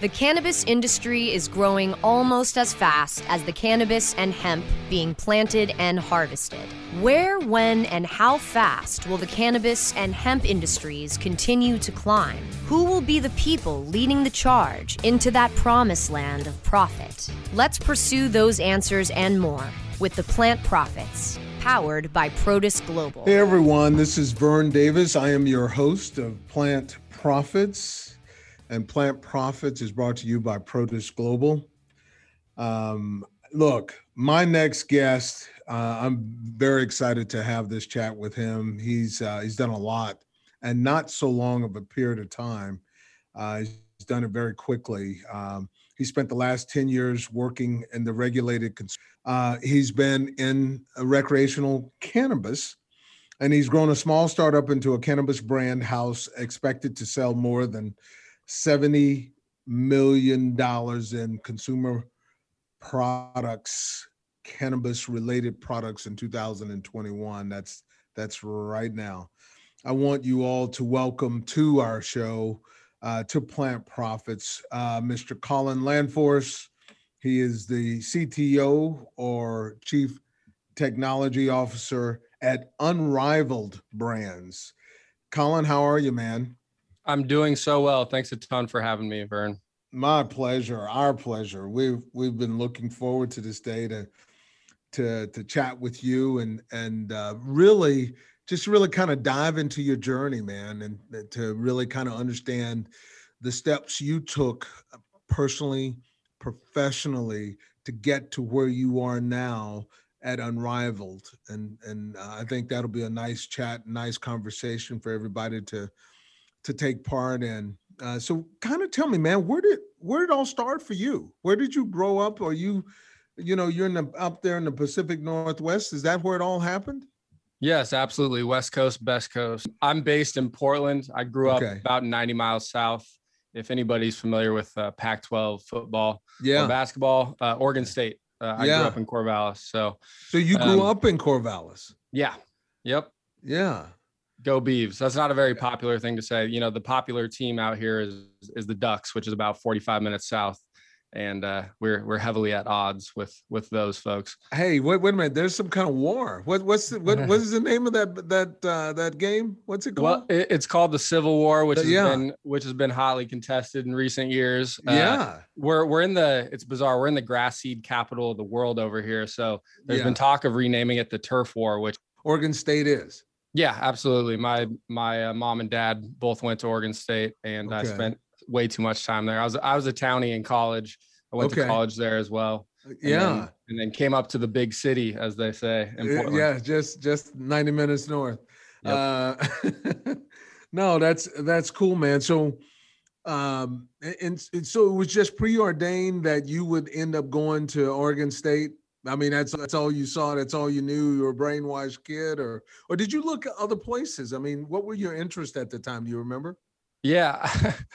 The cannabis industry is growing almost as fast as the cannabis and hemp being planted and harvested. Where, when, and how fast will the cannabis and hemp industries continue to climb? Who will be the people leading the charge into that promised land of profit? Let's pursue those answers and more with the Plant Profits, powered by Protus Global. Hey everyone, this is Vern Davis. I am your host of Plant Profits and Plant Profits is brought to you by Protus Global. Um, look, my next guest, uh, I'm very excited to have this chat with him. He's uh, he's done a lot, and not so long of a period of time. Uh, he's done it very quickly. Um, he spent the last 10 years working in the regulated. Cons- uh, he's been in recreational cannabis, and he's grown a small startup into a cannabis brand house expected to sell more than 70 million dollars in consumer products cannabis related products in 2021 that's that's right now. I want you all to welcome to our show uh, to plant profits uh, mr colin landforce. He is the cto or chief technology officer at unrivaled brands. Colin how are you man I'm doing so well. Thanks a ton for having me, Vern. My pleasure. Our pleasure. We've we've been looking forward to this day to to to chat with you and and uh, really just really kind of dive into your journey, man, and to really kind of understand the steps you took personally, professionally to get to where you are now at Unrivaled. And and uh, I think that'll be a nice chat, nice conversation for everybody to to take part in. Uh, so kind of tell me, man, where did where did it all start for you? Where did you grow up? Or you, you know, you're in the up there in the Pacific Northwest. Is that where it all happened? Yes, absolutely. West Coast, best coast. I'm based in Portland. I grew up okay. about 90 miles south. If anybody's familiar with uh, Pac-12 football yeah. basketball, uh, Oregon State. Uh, I yeah. grew up in Corvallis. So, so you grew um, up in Corvallis? Yeah. Yep. Yeah. Go Beavs. That's not a very popular thing to say. You know, the popular team out here is is the Ducks, which is about 45 minutes south. And uh, we're we're heavily at odds with with those folks. Hey, wait, wait a minute. There's some kind of war. What what's the, what what is the name of that that uh, that game? What's it called? Well, it, it's called the Civil War, which has yeah. been which has been hotly contested in recent years. Uh, yeah, we're we're in the it's bizarre. We're in the grass seed capital of the world over here. So there's yeah. been talk of renaming it the Turf War, which Oregon State is. Yeah, absolutely. My my uh, mom and dad both went to Oregon State, and okay. I spent way too much time there. I was I was a townie in college. I went okay. to college there as well. Uh, and yeah, then, and then came up to the big city, as they say. yeah, just just ninety minutes north. Yep. Uh, no, that's that's cool, man. So, um, and, and so it was just preordained that you would end up going to Oregon State I mean, that's that's all you saw. That's all you knew. You were a brainwashed kid, or or did you look at other places? I mean, what were your interests at the time? Do you remember? Yeah,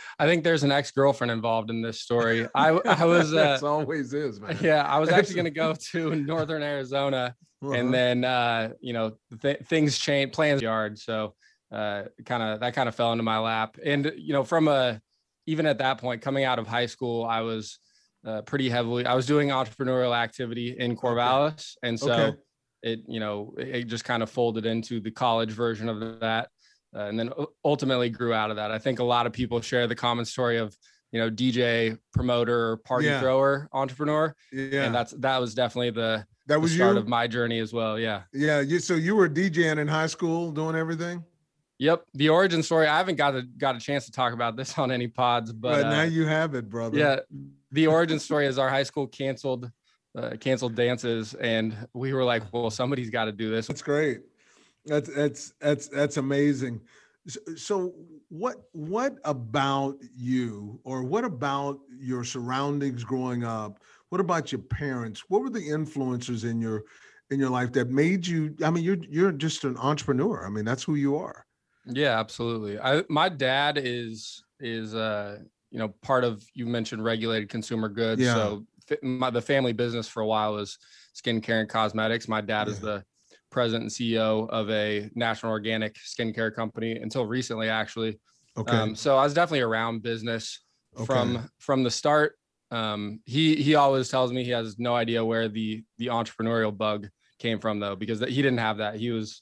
I think there's an ex girlfriend involved in this story. I I was. Uh, always is, man. Yeah, I was actually going to go to Northern Arizona, uh-huh. and then uh, you know th- things changed, plans yard. So uh, kind of that kind of fell into my lap, and you know from a even at that point coming out of high school, I was uh, pretty heavily. I was doing entrepreneurial activity in Corvallis, and so okay. it you know it just kind of folded into the college version of that, uh, and then ultimately grew out of that. I think a lot of people share the common story of you know DJ, promoter, party yeah. thrower, entrepreneur. Yeah, and that's that was definitely the that was the start you? of my journey as well. Yeah, yeah. You, so you were DJing in high school, doing everything. Yep, the origin story. I haven't got a got a chance to talk about this on any pods, but, but now uh, you have it, brother. Yeah, the origin story is our high school canceled uh, canceled dances, and we were like, "Well, somebody's got to do this." That's great. That's that's that's that's amazing. So, what what about you, or what about your surroundings growing up? What about your parents? What were the influencers in your in your life that made you? I mean, you're you're just an entrepreneur. I mean, that's who you are. Yeah, absolutely. I my dad is is uh you know part of you mentioned regulated consumer goods. Yeah. So my the family business for a while was skincare and cosmetics. My dad yeah. is the president and CEO of a national organic skincare company until recently, actually. Okay. Um, so I was definitely around business okay. from from the start. Um, he he always tells me he has no idea where the the entrepreneurial bug came from though, because he didn't have that. He was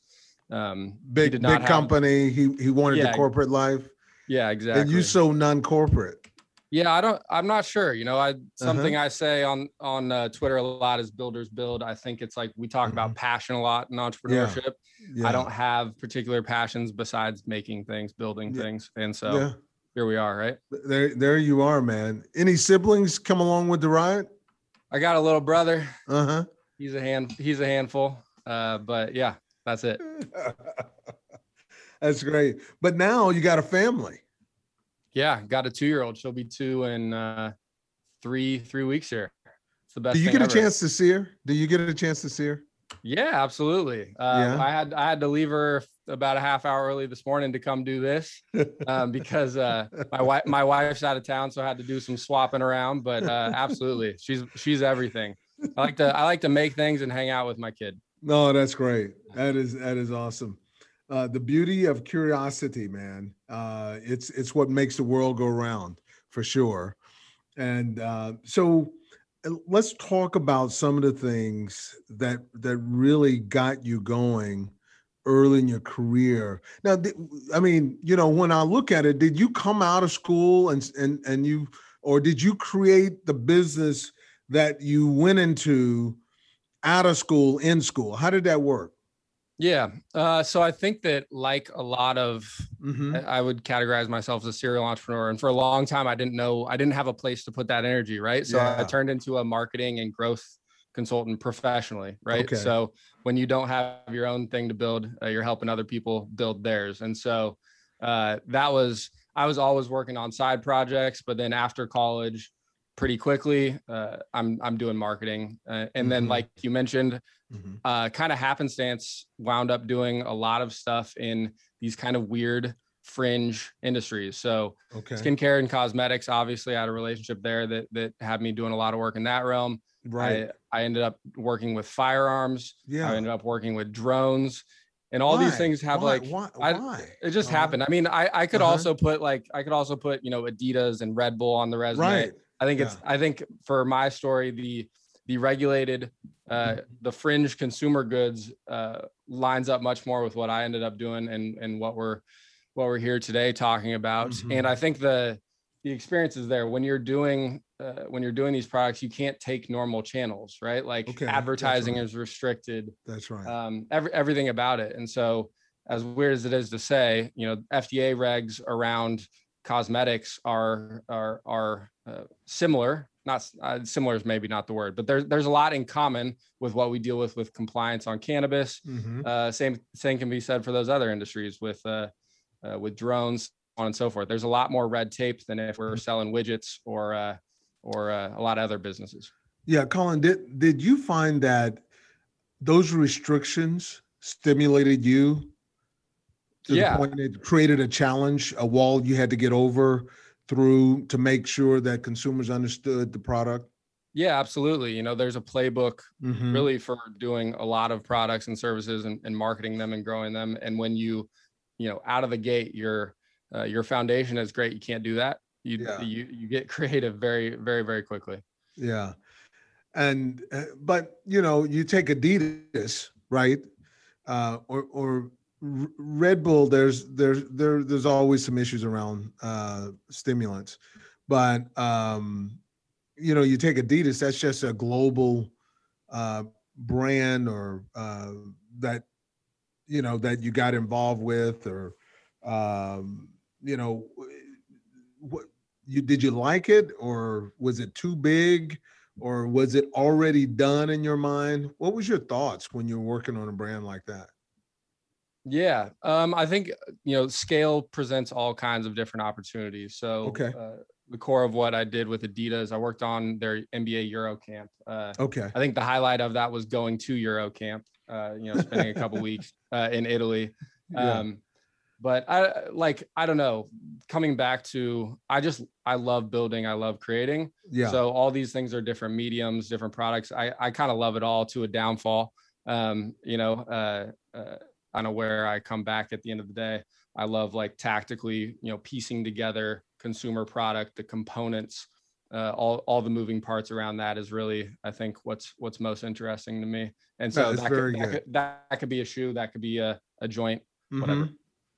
um, big big have, company. He he wanted yeah, the corporate life. Yeah, exactly. And you so non-corporate. Yeah, I don't. I'm not sure. You know, I something uh-huh. I say on on uh, Twitter a lot is builders build. I think it's like we talk mm-hmm. about passion a lot in entrepreneurship. Yeah. Yeah. I don't have particular passions besides making things, building yeah. things, and so here we are. Right there, there you are, man. Any siblings come along with the ride? I got a little brother. Uh huh. He's a hand. He's a handful. Uh, but yeah, that's it. that's great. But now you got a family. Yeah, got a two-year-old. She'll be two in uh, three three weeks here. It's the best. Do you get a chance to see her? Do you get a chance to see her? Yeah, absolutely. Uh, yeah. I had I had to leave her about a half hour early this morning to come do this um, because uh, my wife my wife's out of town, so I had to do some swapping around. But uh, absolutely, she's she's everything. I like to I like to make things and hang out with my kid. No, that's great. That is that is awesome uh, the beauty of curiosity, man. Uh, it's it's what makes the world go round for sure. And uh, so, uh, let's talk about some of the things that that really got you going early in your career. Now, I mean, you know, when I look at it, did you come out of school and and and you, or did you create the business that you went into out of school in school? How did that work? Yeah. Uh, so I think that, like a lot of, mm-hmm. I would categorize myself as a serial entrepreneur. And for a long time, I didn't know, I didn't have a place to put that energy. Right. So yeah. I turned into a marketing and growth consultant professionally. Right. Okay. So when you don't have your own thing to build, uh, you're helping other people build theirs. And so uh, that was, I was always working on side projects. But then after college, pretty quickly. Uh, I'm I'm doing marketing, uh, and mm-hmm. then like you mentioned, mm-hmm. uh, kind of happenstance wound up doing a lot of stuff in these kind of weird fringe industries. So okay. skincare and cosmetics, obviously, I had a relationship there that that had me doing a lot of work in that realm. Right. I, I ended up working with firearms. Yeah. I ended up working with drones and all why? these things have why? like why? I, it just uh-huh. happened i mean i i could uh-huh. also put like i could also put you know adidas and red bull on the resume right I think yeah. it's I think for my story, the the regulated uh, the fringe consumer goods uh, lines up much more with what I ended up doing and and what we're what we're here today talking about. Mm-hmm. And I think the the experience is there when you're doing uh, when you're doing these products you can't take normal channels right like okay, advertising right. is restricted that's right um every, everything about it and so as weird as it is to say you know fda regs around cosmetics are are are uh, similar not uh, similar is maybe not the word but there's there's a lot in common with what we deal with with compliance on cannabis mm-hmm. uh, same same can be said for those other industries with uh, uh with drones on and so forth there's a lot more red tape than if we're mm-hmm. selling widgets or uh, or a lot of other businesses yeah colin did did you find that those restrictions stimulated you to yeah. the point it created a challenge, a wall you had to get over through to make sure that consumers understood the product? Yeah, absolutely. You know, there's a playbook mm-hmm. really for doing a lot of products and services and, and, marketing them and growing them. And when you, you know, out of the gate, your uh, your foundation is great. You can't do that. You yeah. you you get creative very very very quickly. Yeah, and uh, but you know, you take Adidas, right? Uh, or or Red Bull, there's there's there there's always some issues around uh, stimulants, but um, you know, you take Adidas, that's just a global uh, brand or uh, that you know that you got involved with, or um, you know, what you did you like it, or was it too big, or was it already done in your mind? What was your thoughts when you were working on a brand like that? Yeah, um, I think you know scale presents all kinds of different opportunities. So okay. Uh, the core of what I did with Adidas, I worked on their NBA Euro camp. Uh, okay. I think the highlight of that was going to Euro camp. Uh, you know, spending a couple weeks uh, in Italy. Um, yeah. But I like I don't know. Coming back to I just I love building. I love creating. Yeah. So all these things are different mediums, different products. I I kind of love it all to a downfall. Um, you know, uh, uh kind of where I come back at the end of the day. I love like tactically, you know, piecing together consumer product, the components, uh, all all the moving parts around that is really, I think, what's what's most interesting to me. And so that, could, that, could, that, could, be a shoe, that could be a, a joint. Mm-hmm.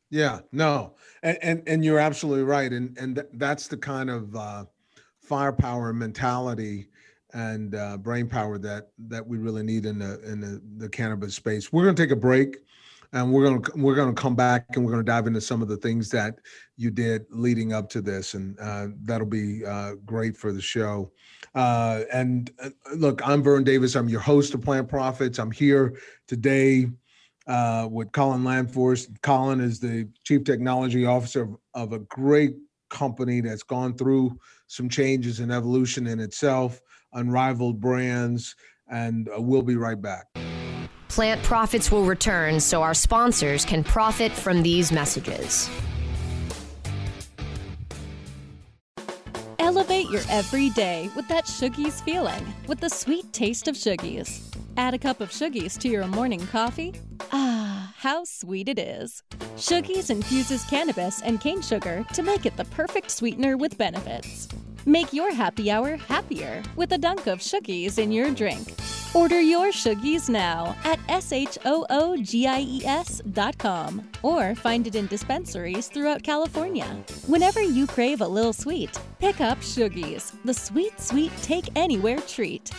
Yeah, no, and, and and you're absolutely right, and and th- that's the kind of uh, firepower mentality and uh, brain power that that we really need in the in the, the cannabis space. We're going to take a break, and we're to we're to come back and we're to dive into some of the things that you did leading up to this, and uh, that'll be uh, great for the show. Uh, and uh, look, I'm Vern Davis. I'm your host of Plant Profits. I'm here today uh, with Colin Landforce. Colin is the chief technology officer of, of a great company that's gone through some changes and evolution in itself, unrivaled brands, and uh, we'll be right back. Plant profits will return so our sponsors can profit from these messages. Elevate your everyday with that Shoogies feeling, with the sweet taste of Shoogies. Add a cup of Shoogies to your morning coffee. Ah, how sweet it is. Shoogies infuses cannabis and cane sugar to make it the perfect sweetener with benefits. Make your happy hour happier with a dunk of Shoogies in your drink. Order your Shoogies now at S-H-O-O-G-I-E-S.com or find it in dispensaries throughout California. Whenever you crave a little sweet, pick up Shoogies, the sweet, sweet take anywhere treat.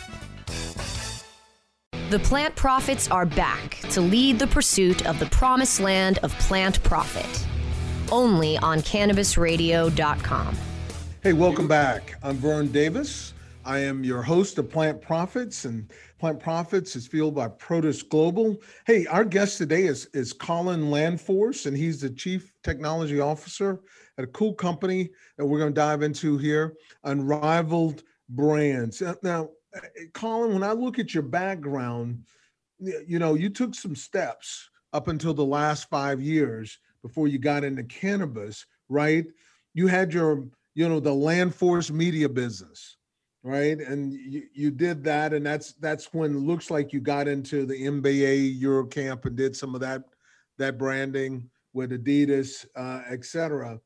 The plant profits are back to lead the pursuit of the promised land of plant profit. Only on cannabisradio.com. Hey, welcome back. I'm Vern Davis. I am your host of Plant Profits, and Plant Profits is fueled by Protis Global. Hey, our guest today is, is Colin Landforce, and he's the Chief Technology Officer at a cool company that we're going to dive into here, Unrivaled Brands. Now, eh, Colin, when I look at your background, you know, you took some steps up until the last five years before you got into cannabis, right? You had your you know the Landforce media business right? And you, you did that and that's that's when it looks like you got into the NBA eurocamp and did some of that that branding with adidas uh, etc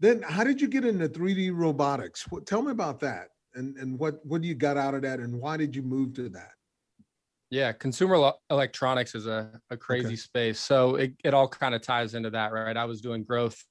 then how did you get into 3d robotics? What, tell me about that and and what what you got out of that and why did you move to that? Yeah consumer electronics is a, a crazy okay. space. So it, it all kind of ties into that right? I was doing growth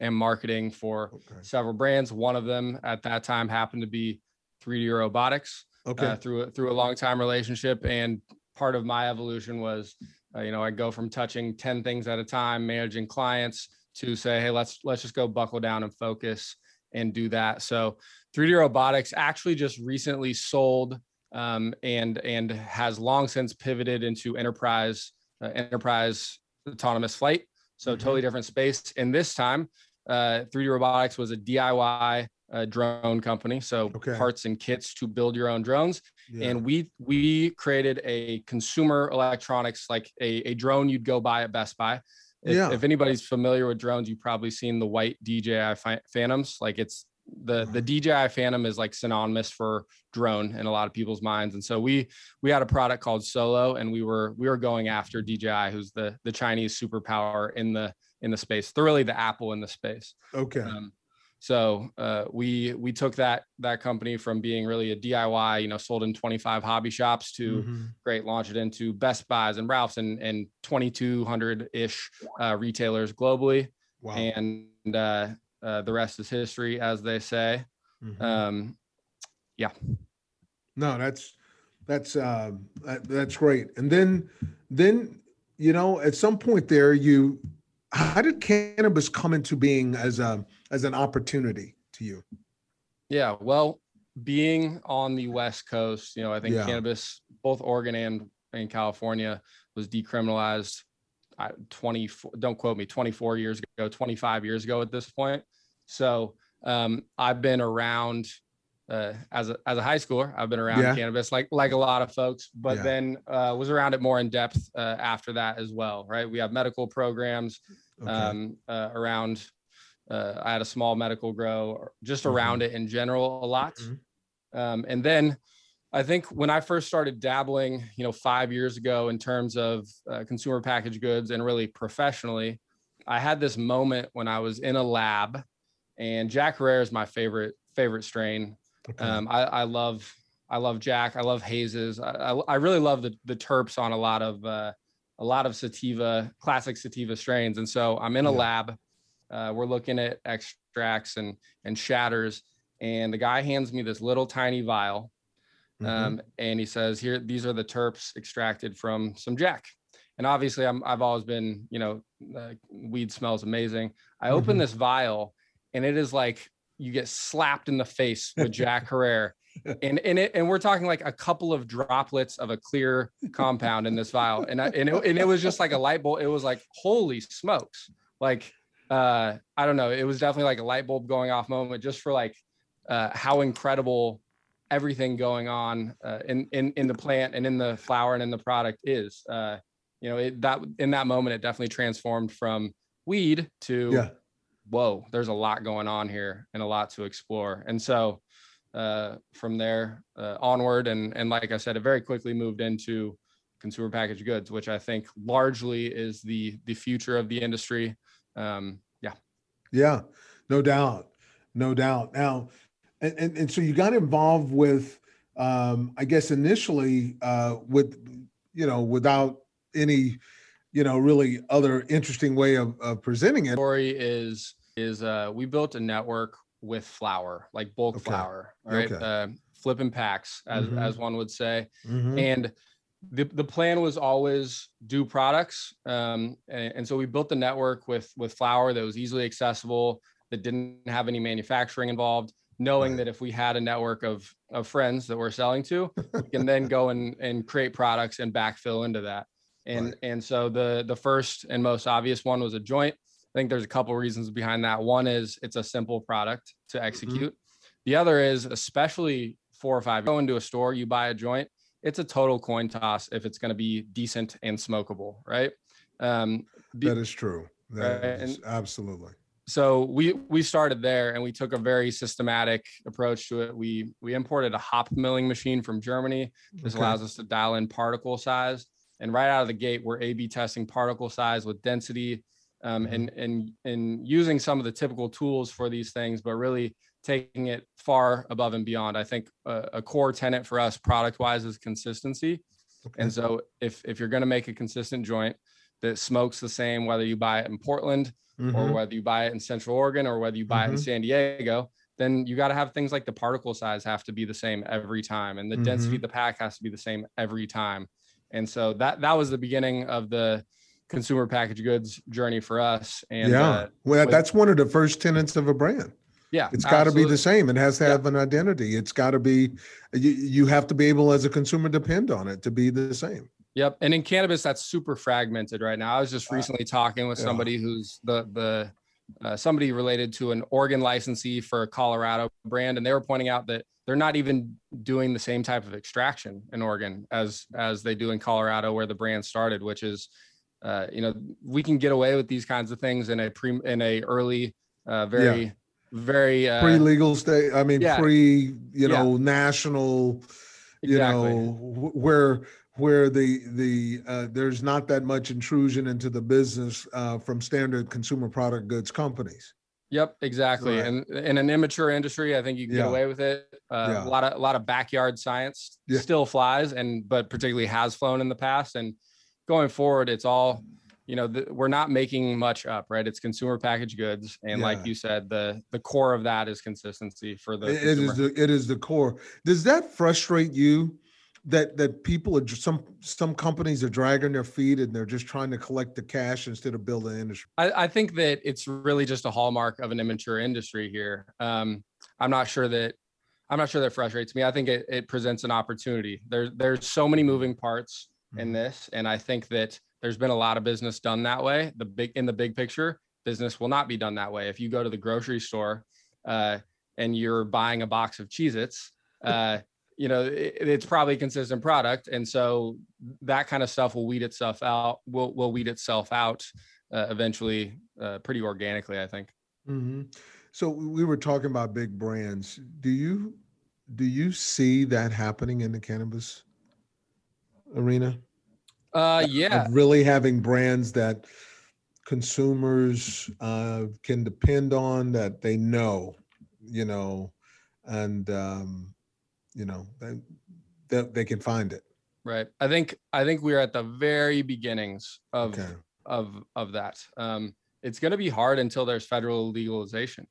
and marketing for okay. several brands. One of them at that time happened to be 3D Robotics. Uh, okay. Through a, through a long time relationship, and part of my evolution was, uh, you know, I go from touching ten things at a time, managing clients, to say, hey, let's let's just go buckle down and focus and do that. So 3D Robotics actually just recently sold um, and and has long since pivoted into enterprise uh, enterprise autonomous flight. So mm-hmm. totally different space. And this time, uh, 3D Robotics was a DIY uh, drone company, so okay. parts and kits to build your own drones. Yeah. And we we created a consumer electronics like a, a drone you'd go buy at Best Buy. If, yeah. if anybody's familiar with drones, you've probably seen the white DJI Phantoms. Like it's the the DJI Phantom is like synonymous for drone in a lot of people's minds. And so we we had a product called Solo, and we were we were going after DJI, who's the the Chinese superpower in the in the space. Thoroughly the Apple in the space. Okay. Um, so uh, we we took that that company from being really a DIY, you know, sold in 25 hobby shops to mm-hmm. great, launch it into Best Buys and Ralph's and and 2,200 ish uh, retailers globally. Wow. And uh, uh, the rest is history, as they say. Mm-hmm. Um, yeah. No, that's that's uh, that, that's great. And then then you know at some point there you how did cannabis come into being as a as an opportunity to you? Yeah, well, being on the West Coast, you know, I think yeah. cannabis, both Oregon and in California, was decriminalized. 20 don't quote me 24 years ago 25 years ago at this point so um, i've been around uh, as a as a high schooler i've been around yeah. cannabis like like a lot of folks but yeah. then uh, was around it more in depth uh, after that as well right we have medical programs okay. um, uh, around uh, I had a small medical grow just mm-hmm. around it in general a lot. Mm-hmm. Um, and then I think when I first started dabbling, you know, five years ago in terms of uh, consumer packaged goods and really professionally, I had this moment when I was in a lab and Jack Herer is my favorite favorite strain. Um, I, I love I love Jack. I love Hazes. I, I, I really love the the terps on a lot of uh, a lot of sativa classic sativa strains. And so I'm in a yeah. lab. Uh, we're looking at extracts and and shatters, and the guy hands me this little tiny vial, mm-hmm. um, and he says, "Here, these are the terps extracted from some Jack." And obviously, I'm I've always been, you know, uh, weed smells amazing. I open mm-hmm. this vial, and it is like you get slapped in the face with Jack Herer. and and it and we're talking like a couple of droplets of a clear compound in this vial. And I, and it, and it was just like a light bulb. It was like holy smokes. Like uh i don't know. It was definitely like a light bulb going off moment just for like uh how incredible everything going on uh, in in in the plant and in the flower and in the product is. Uh you know it that in that moment it definitely transformed from weed to yeah. Whoa there's a lot going on here and a lot to explore and so uh, from there uh, onward. And, and like I said, it very quickly moved into consumer packaged goods, which I think largely is the, the future of the industry. Um, yeah. Yeah, no doubt. No doubt. Now, and, and, and so you got involved with, um, I guess initially uh, with, you know, without any, you know, really other interesting way of, of presenting it. Story is is uh, we built a network with flower, like bulk okay. flower, right? Okay. Uh, flipping packs, as mm-hmm. as one would say. Mm-hmm. And the, the plan was always do products. Um, and, and, so we built the network with with flower that was easily accessible, that didn't have any manufacturing involved, knowing right. that if we had a network of of friends that we're selling to, we can then go and and create products and backfill into that. And right. and so the the first and most obvious one was a joint. I think there's a couple reasons behind that. One is it's a simple product to mm-hmm. execute. Mm-hmm. The other is especially four or five go into a store, you buy a joint, it's a total coin toss if it's going to be decent and smokable, right? Um, that is true. That right? is, absolutely. So we we started there and we took a very systematic approach to it. We we imported a hop milling machine from Germany. This okay. allows us to dial in particle size. And right out of the gate, we're A/B testing particle size with density, um, mm-hmm. and and and using some of the typical tools for these things, but really taking it far above and beyond. I think a, a core tenant for us, product wise, is consistency. Okay. And so, if if you're going to make a consistent joint that smokes the same, whether you buy it in Portland mm-hmm. or whether you buy it in Central Oregon or whether you buy mm-hmm. it in mm-hmm. San Diego, then you got to have things like the particle size have to be the same every time, and the density of mm-hmm. the pack has to be the same every time. And so that that was the beginning of the consumer packaged goods journey for us. And yeah, uh, well, with, that's one of the first tenets of a brand. Yeah, it's got to be the same. It has to have yeah. an identity. It's got to be. You, you have to be able, as a consumer, depend on it to be the same. Yep, and in cannabis, that's super fragmented right now. I was just recently talking with somebody yeah. who's the the uh, somebody related to an Oregon licensee for a Colorado brand, and they were pointing out that they're not even doing the same type of extraction in Oregon as as they do in Colorado, where the brand started, which is uh, you know, we can get away with these kinds of things in a pre in a early, uh, very, yeah. very uh, pre-legal state. I mean, yeah. pre, you know, yeah. national, you exactly. know, where where the the uh, there's not that much intrusion into the business uh, from standard consumer product goods companies. Yep, exactly. Right. And in an immature industry, I think you can get away with it. Uh, yeah. A lot of a lot of backyard science yeah. still flies, and but particularly has flown in the past. And going forward, it's all, you know, the, we're not making much up, right? It's consumer packaged goods, and yeah. like you said, the the core of that is consistency for the. It, it is the it is the core. Does that frustrate you? That that people are some some companies are dragging their feet and they're just trying to collect the cash instead of build an industry. I, I think that it's really just a hallmark of an immature industry here. Um, I'm not sure that I'm not sure that frustrates me. I think it, it presents an opportunity. There's there's so many moving parts in mm-hmm. this. And I think that there's been a lot of business done that way. The big in the big picture, business will not be done that way. If you go to the grocery store uh, and you're buying a box of Cheez-Its, uh, you know, it, it's probably a consistent product. And so that kind of stuff will weed itself out, will will weed itself out uh, eventually uh, pretty organically, I think. Mm-hmm. So we were talking about big brands. Do you do you see that happening in the cannabis arena? Uh, yeah. Of really having brands that consumers uh, can depend on that they know, you know, and um, you know they, they they can find it. Right. I think I think we're at the very beginnings of Okay. of of that. Um, it's going to be hard until there's federal legalization,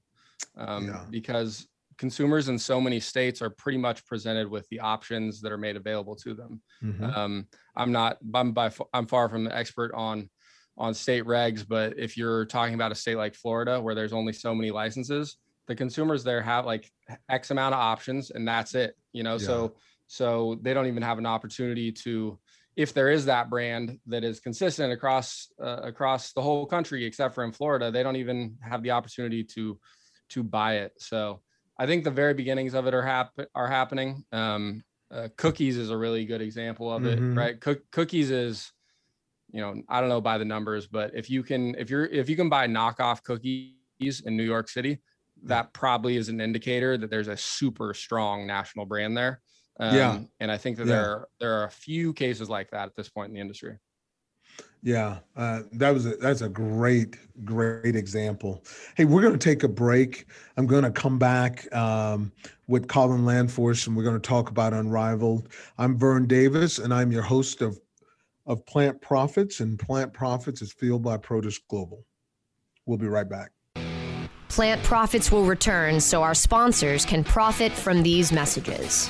um, Yeah. because consumers in so many states are pretty much presented with the options that are made available to them. Mhm. Um, I'm not. I'm by. I'm far from the expert on on state regs, but if you're talking about a state like Florida where there's only so many licenses, the consumers there have like X amount of options, and that's it. You know, so so they don't even have an opportunity to, if there is that brand that is consistent across uh, across the whole country, except for in Florida, they don't even have the opportunity to to buy it. So I think the very beginnings of it are hap- are happening. Um, uh, cookies is a really good example of it, Mhm. right? Cook- cookies is, you know, I don't know by the numbers, but if you can, if you're, if you can buy knockoff cookies in New York City, that probably is an indicator that there's a super strong national brand there. Um, Yeah. and I think that Yeah. there are, there are a few cases like that at this point in the industry. Yeah, uh, that was a, that's a great great example. Hey, we're going to take a break. I'm going to come back um, with Colin Landforce, and we're going to talk about Unrivaled. I'm Vern Davis, and I'm your host of of Plant Profits, and Plant Profits is fueled by Produce Global. We'll be right back. Plant profits will return so our sponsors can profit from these messages.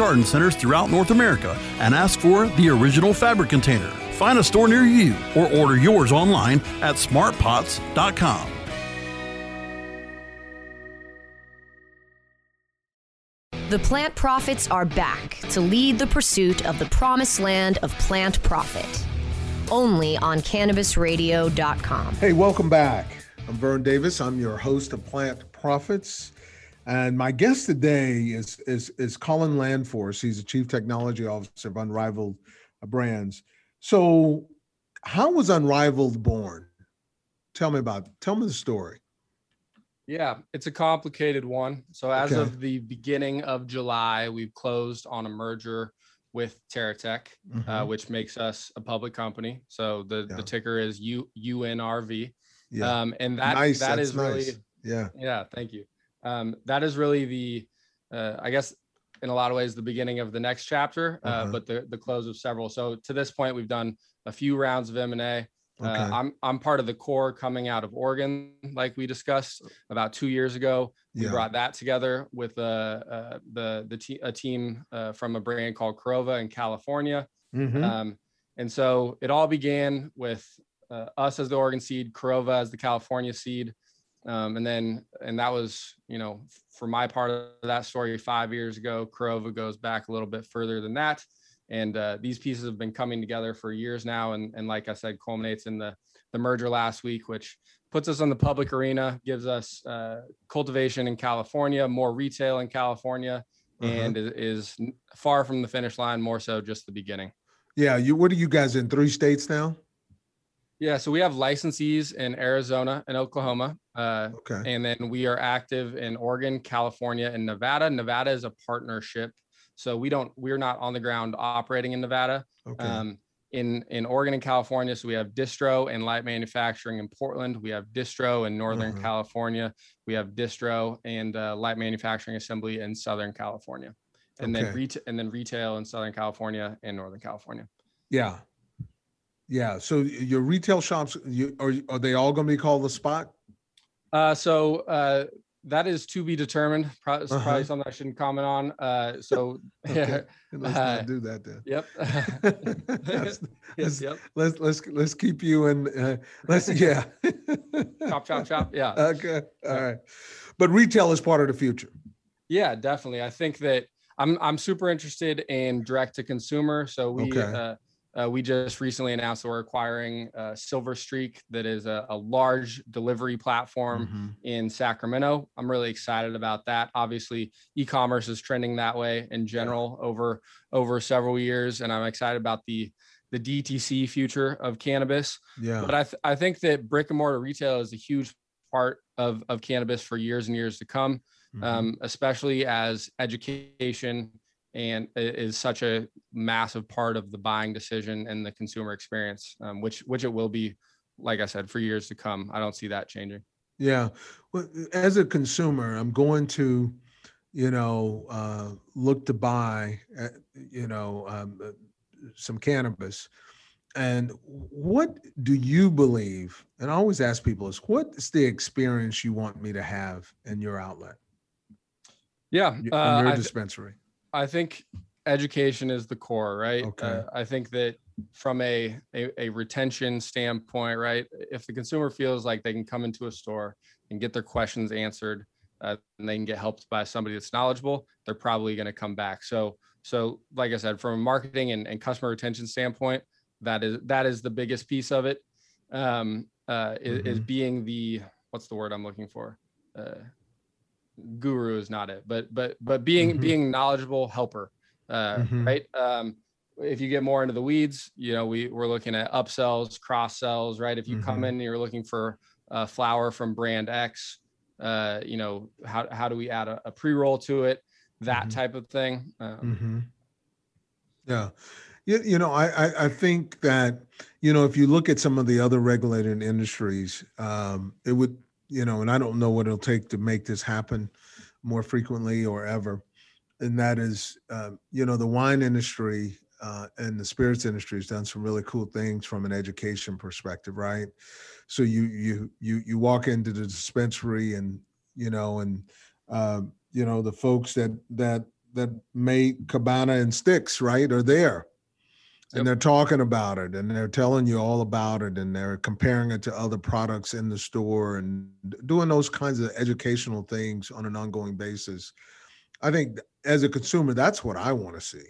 garden centers throughout North America and ask for the original fabric container. Find a store near you or order yours online at smartpots.com. The plant profits are back to lead the pursuit of the promised land of plant profit. Only on cannabisradio.com. Hey, welcome back. I'm Vern Davis. I'm your host of Plant Profits. And my guest today is is is Colin Landforce. He's the Chief Technology Officer of Unrivaled Brands. So, how was Unrivaled born? Tell me about tell me the story. Yeah, it's a complicated one. So as Okay. of the beginning of July, we've closed on a merger with TerraTech, uh, Mhm. which makes us a public company. So the, Yeah. the ticker is U UNRV. yeah. Um, and that nice. that that's is really. Yeah. yeah, thank you. Um, that is really the, uh, I guess, in a lot of ways, the beginning of the next chapter, uh, Uh-huh. but the the close of several. So to this point, we've done a few rounds of M and A. Okay. Uh, I'm I'm part of the core coming out of Oregon, like we discussed about two years ago. We Yeah. brought that together with uh, uh, the the te- a team uh, from a brand called Korova in California. Mhm. Um, and so it all began with uh, us as the Oregon seed, Korova as the California seed. Um, and then, and that was, you know, for my part of that story five years ago, Korova goes back a little bit further than that. And uh, these pieces have been coming together for years now. And, and like I said, culminates in the, the merger last week, which puts us on the public arena, gives us uh, cultivation in California, more retail in California, Uh-huh. and is, is far from the finish line, more so just the beginning. Yeah. You what are you guys in three states now? Yeah, so we have licensees in Arizona and Oklahoma, uh, Okay. and then we are active in Oregon, California, and Nevada. Nevada is a partnership, so we don't we're not on the ground operating in Nevada. Okay. Um, in in Oregon and California, so we have distro and light manufacturing in Portland. We have distro in Northern Uh-huh. California. We have distro and uh, light manufacturing assembly in Southern California, and then retail and then retail in Southern California and Northern California. yeah. Yeah. So your retail shops, you are are they all going to be called the spot? Uh, so uh, that is to be determined. Probably, uh-huh. probably something I shouldn't comment on. Uh, so yeah, let's uh, not do that then. Yep. let's, yes, yep. Let's let's let's keep you in. Uh, let's yeah. chop chop chop. Yeah. Okay. All right. But retail is part of the future. Yeah, definitely. I think that I'm I'm super interested in direct to consumer. So we. Okay. Uh, we just recently announced that we're acquiring uh, Silver Streak, that is a, a large delivery platform mm-hmm. in Sacramento. I'm really excited about that. Obviously, e-commerce is trending that way in general over over several years, and I'm excited about the the DTC future of cannabis. Yeah. But I th- I think that brick and mortar retail is a huge part of of cannabis for years and years to come, mm-hmm. um, especially as education and is such a massive part of the buying decision and the consumer experience, um, which which it will be, like I said, for years to come. I don't see that changing. Yeah, well, as a consumer, I'm going to, you know, uh, look to buy, uh, you know, um, uh, some cannabis. And what do you believe? And I always ask people is what is the experience you want me to have in your outlet? Yeah, in uh, your dispensary. I think education is the core, right? Okay. Uh, I think that from a, a, a retention standpoint, right? If the consumer feels like they can come into a store and get their questions answered, uh, and they can get helped by somebody that's knowledgeable, they're probably going to come back. So, so like I said, from a marketing and, and customer retention standpoint, that is that is the biggest piece of it. Um, uh, mm-hmm. is being the what's the word I'm looking for? Uh, guru is not it, but but but being mm-hmm. being knowledgeable helper, uh, mm-hmm. right? Um, if you get more into the weeds, you know, we we're looking at upsells, cross sells, right? If you mm-hmm. come in and you're looking for a flower from brand X, uh, you know, how how do we add a, a pre roll to it? That mm-hmm. type of thing. Um, mm-hmm. yeah. You, you know, I, I think that, you know, if you look at some of the other regulated industries, um, it would you know, and I don't know what it'll take to make this happen more frequently or ever. And that is, uh, you know, the wine industry uh, and the spirits industry has done some really cool things from an education perspective, right? So you you you you walk into the dispensary and you know, and uh, you know the folks that that that make cabana and sticks, right, are there and they're talking about it and they're telling you all about it and they're comparing it to other products in the store and doing those kinds of educational things on an ongoing basis i think as a consumer that's what i want to see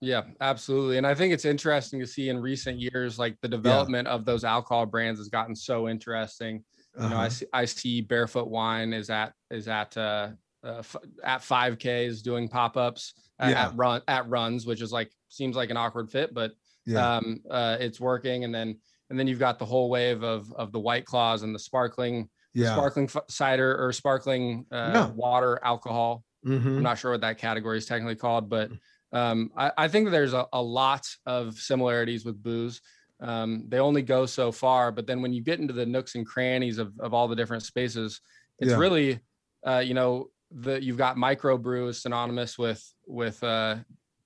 yeah absolutely and i think it's interesting to see in recent years like the development yeah. of those alcohol brands has gotten so interesting you uh-huh. know I uh-huh. see, I see barefoot wine is at is at uh, uh at 5ks doing pop-ups yeah. at run at runs, which is like seems like an awkward fit, but yeah. um, uh, it's working. And then and then you've got the whole wave of of the white claws and the sparkling yeah. sparkling f- cider or sparkling uh, yeah. water alcohol. Mm-hmm. I'm not sure what that category is technically called, but um, I, I, think there's a, a, lot of similarities with booze. Um, they only go so far, but then when you get into the nooks and crannies of, of all the different spaces, it's yeah. really, uh, you know, the you've got microbrew is synonymous with with uh,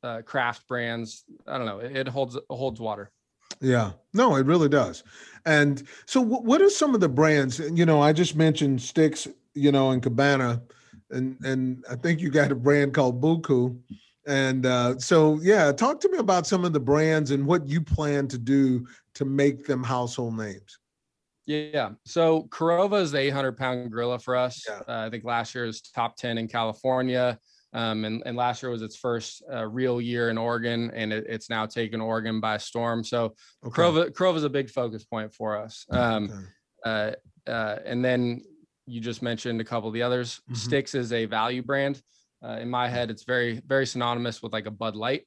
uh, craft brands. I don't know. It, it holds it holds water. Yeah, no, it really does. And so, w- what are some of the brands? You know, I just mentioned Sticks, you know, and Cabana, and and I think you got a brand called Buku. And uh, so, yeah, talk to me about some of the brands and what you plan to do to make them household names. Yeah. So Korova is the 800 pound gorilla for us. Yeah. Uh, I think last year was top 10 in California. Um, and, and last year was its first uh, real year in Oregon, and it, it's now taken Oregon by storm. So okay. Korova is a big focus point for us. Um, okay. uh, uh, and then you just mentioned a couple of the others. Mm-hmm. Sticks is a value brand. Uh, in my head, it's very, very synonymous with like a Bud Light.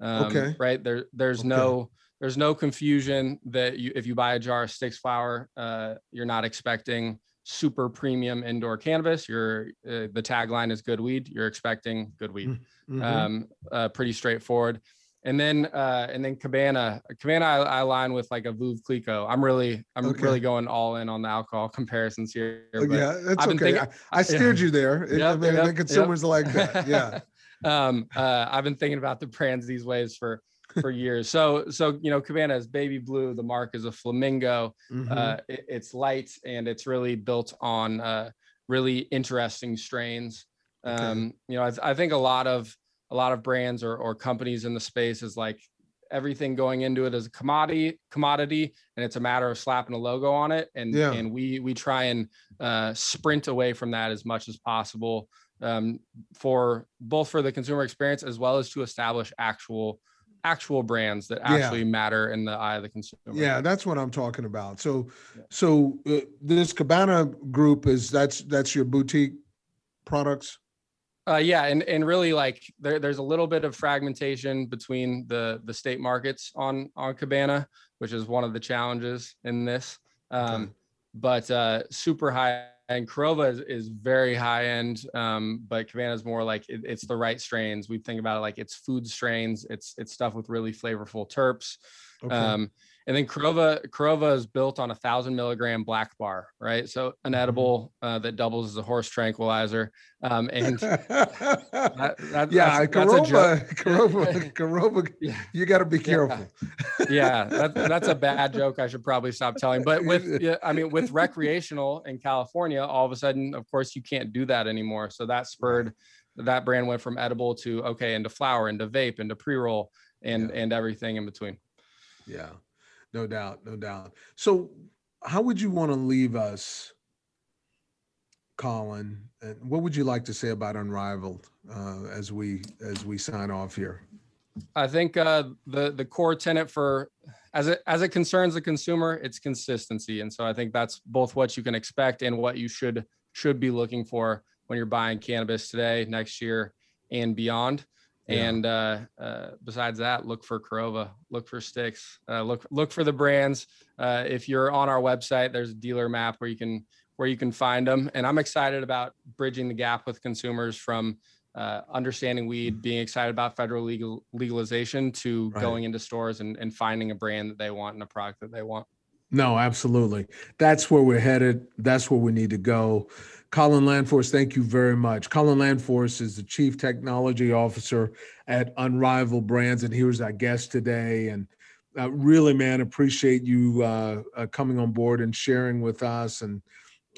Um, okay. Right there, there's okay. no there's no confusion that you if you buy a jar of sticks flower uh, you're not expecting super premium indoor cannabis you're uh, the tagline is good weed you're expecting good weed mm-hmm. um, uh, pretty straightforward and then uh, and then cabana cabana I, I align with like a Veuve Clicquot. i'm really i'm okay. really going all in on the alcohol comparisons here oh, yeah that's okay thinking, I, I, steered yeah. you there yep, I mean, yep, the consumers yep. like that yeah um uh, i've been thinking about the brands these ways for for years. So so you know, Cabana is baby blue. The mark is a flamingo. Mm-hmm. Uh, it, it's light and it's really built on uh, really interesting strains. Okay. Um, you know, I, I, think a lot of a lot of brands or, or companies in the space is like everything going into it as a commodity commodity and it's a matter of slapping a logo on it and yeah. and we we try and uh, sprint away from that as much as possible um, for both for the consumer experience as well as to establish actual actual brands that actually yeah. matter in the eye of the consumer. Yeah, that's what I'm talking about. So, yeah. so uh, this Cabana group is that's that's your boutique products. Uh, yeah, and and really like there, there's a little bit of fragmentation between the the state markets on on Cabana, which is one of the challenges in this. Um, okay. But uh, super high and Korova is, is very high end, um, but Cabana is more like it, it's the right strains. We think about it like it's food strains. It's it's stuff with really flavorful terps. Okay. Um, and then Korova Korova is built on a thousand milligram black bar, right? So an mm-hmm. edible uh, that doubles as a horse tranquilizer. Um, and that, that, yeah, that's, Korova, Korova, Korova, yeah. you got to be careful. Yeah, yeah that, that's a bad joke. I should probably stop telling. But with, yeah, I mean, with recreational in California, all of a sudden, of course, you can't do that anymore. So that spurred that brand went from edible to okay into flower, into vape, into pre roll, and yeah. and everything in between. Yeah no doubt, no doubt. So, how would you want to leave us, Colin? And what would you like to say about Unrivaled uh, as we as we sign off here? I think uh, the the core tenet for as it as it concerns the consumer, it's consistency, and so I think that's both what you can expect and what you should should be looking for when you're buying cannabis today, next year, and beyond. And uh, uh, besides that, look for Korova, look for sticks, uh, look look for the brands. Uh, if you're on our website, there's a dealer map where you can where you can find them. And I'm excited about bridging the gap with consumers from uh, understanding weed, being excited about federal legal legalization, to right. going into stores and, and finding a brand that they want and a product that they want. No, absolutely. That's where we're headed. That's where we need to go. Colin Landforce, thank you very much. Colin Landforce is the Chief Technology Officer at Unrivaled Brands, and he was our guest today. And uh, really, man, appreciate you uh, uh, coming on board and sharing with us. And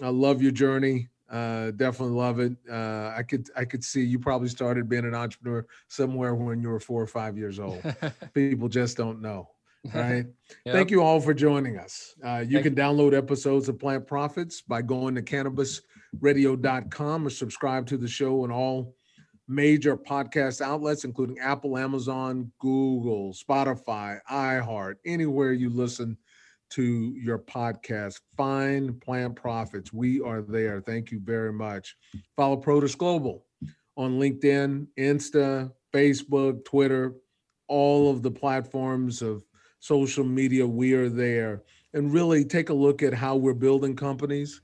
I love your journey. Uh, definitely love it. Uh, I could I could see you probably started being an entrepreneur somewhere when you were four or five years old. People just don't know right? yep. Thank you all for joining us. Uh, you Thank can download episodes of Plant Profits by going to cannabis radio.com or subscribe to the show on all major podcast outlets, including Apple, Amazon, Google, Spotify, iHeart, anywhere you listen to your podcast. Find Plant Profits. We are there. Thank you very much. Follow Protis Global on LinkedIn, Insta, Facebook, Twitter, all of the platforms of social media. We are there. And really take a look at how we're building companies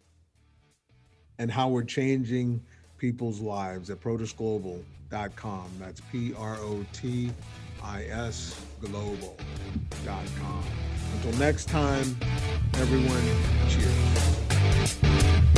and how we're changing people's lives at protisglobal.com. That's P R O T I S global.com. Until next time, everyone, cheers.